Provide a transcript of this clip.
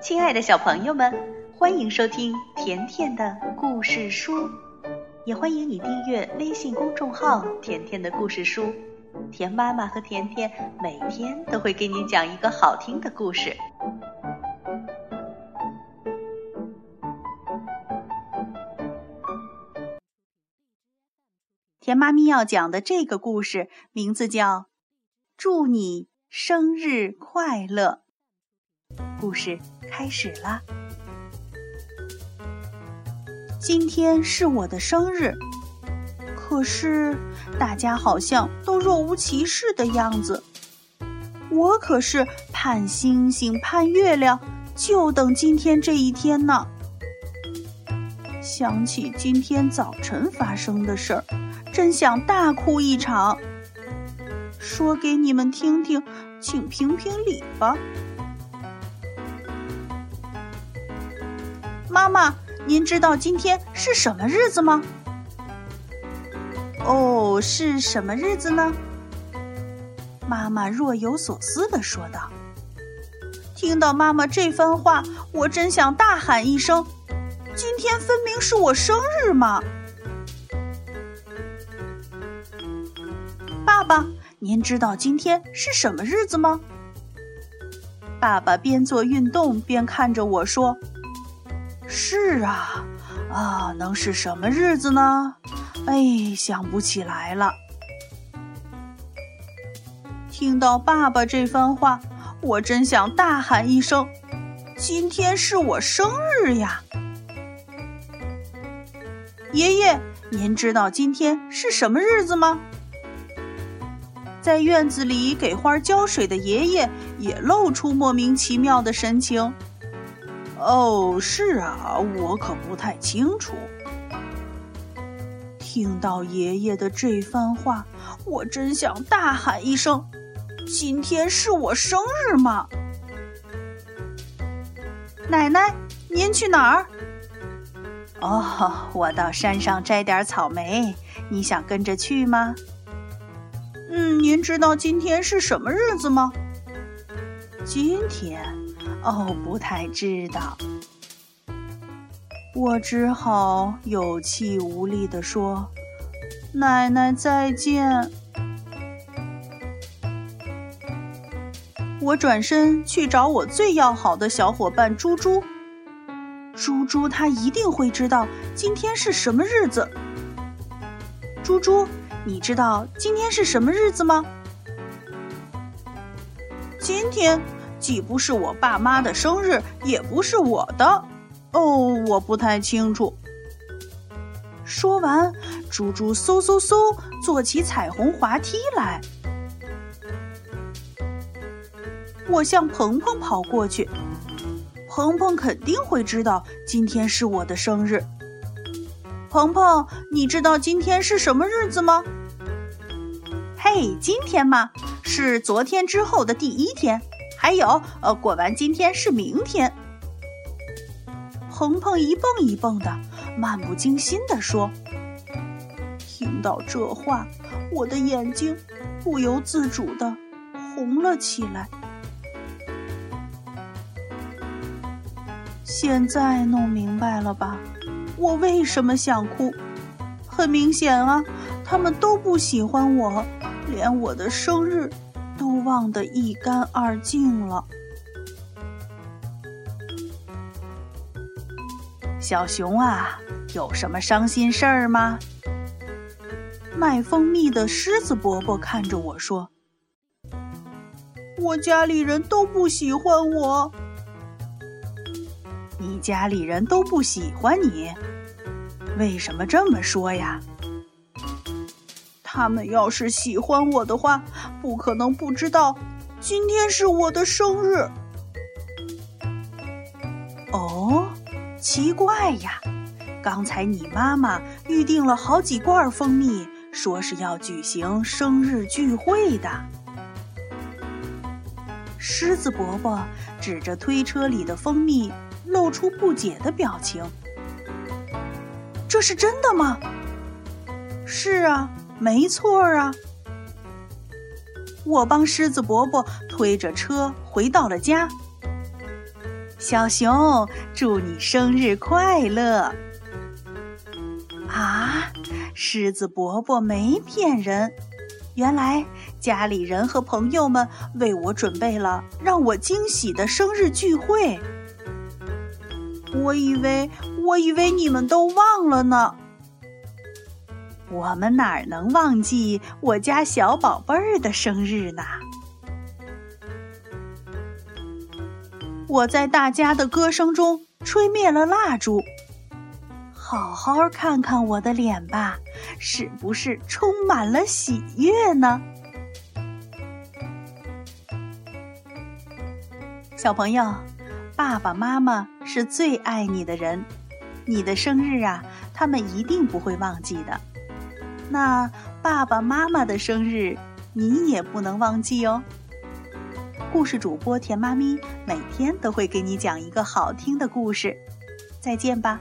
亲爱的小朋友们，欢迎收听甜甜的故事书，也欢迎你订阅微信公众号“甜甜的故事书”。甜妈妈和甜甜每天都会给你讲一个好听的故事。甜妈咪要讲的这个故事名字叫《祝你生日快乐》。故事开始了！今天是我的生日，可是大家好像都若无其事的样子。我可是盼星星盼月亮，就等今天这一天呢。想起今天早晨发生的事儿，真想大哭一场。说给你们听听，请评评理吧。妈妈，您知道今天是什么日子吗？哦，是什么日子呢？妈妈若有所思地说道。听到妈妈这番话，我真想大喊一声：“今天分明是我生日嘛！”爸爸，您知道今天是什么日子吗？爸爸边做运动边看着我说。是啊，啊，能是什么日子呢？哎，想不起来了。听到爸爸这番话，我真想大喊一声：“今天是我生日呀！”爷爷，您知道今天是什么日子吗？在院子里给花浇水的爷爷也露出莫名其妙的神情。哦，是啊，我可不太清楚。听到爷爷的这番话，我真想大喊一声：“今天是我生日吗！”奶奶，您去哪儿？哦，我到山上摘点草莓，你想跟着去吗？嗯，您知道今天是什么日子吗？今天。哦，不太知道。我只好有气无力地说：“奶奶再见。”我转身去找我最要好的小伙伴猪猪。猪猪他一定会知道今天是什么日子。猪猪，你知道今天是什么日子吗？今天。既不是我爸妈的生日，也不是我的，哦，我不太清楚。说完，猪猪嗖嗖嗖坐起彩虹滑梯来。我向鹏鹏跑过去，鹏鹏肯定会知道今天是我的生日。鹏鹏，你知道今天是什么日子吗？嘿，今天嘛，是昨天之后的第一天。还有，呃，过完今天是明天。鹏鹏一蹦一蹦的，漫不经心地说。听到这话，我的眼睛不由自主的红了起来。现在弄明白了吧？我为什么想哭？很明显啊，他们都不喜欢我，连我的生日。忘得一干二净了。小熊啊，有什么伤心事儿吗？卖蜂蜜的狮子伯伯看着我说：“我家里人都不喜欢我。”你家里人都不喜欢你？为什么这么说呀？他们要是喜欢我的话，不可能不知道今天是我的生日。哦，奇怪呀！刚才你妈妈预定了好几罐蜂蜜，说是要举行生日聚会的。狮子伯伯指着推车里的蜂蜜，露出不解的表情。这是真的吗？是啊。没错啊，我帮狮子伯伯推着车回到了家。小熊，祝你生日快乐！啊，狮子伯伯没骗人，原来家里人和朋友们为我准备了让我惊喜的生日聚会。我以为，我以为你们都忘了呢。我们哪能忘记我家小宝贝儿的生日呢？我在大家的歌声中吹灭了蜡烛。好好看看我的脸吧，是不是充满了喜悦呢？小朋友，爸爸妈妈是最爱你的人，你的生日啊，他们一定不会忘记的。那爸爸妈妈的生日，你也不能忘记哦。故事主播甜妈咪每天都会给你讲一个好听的故事，再见吧。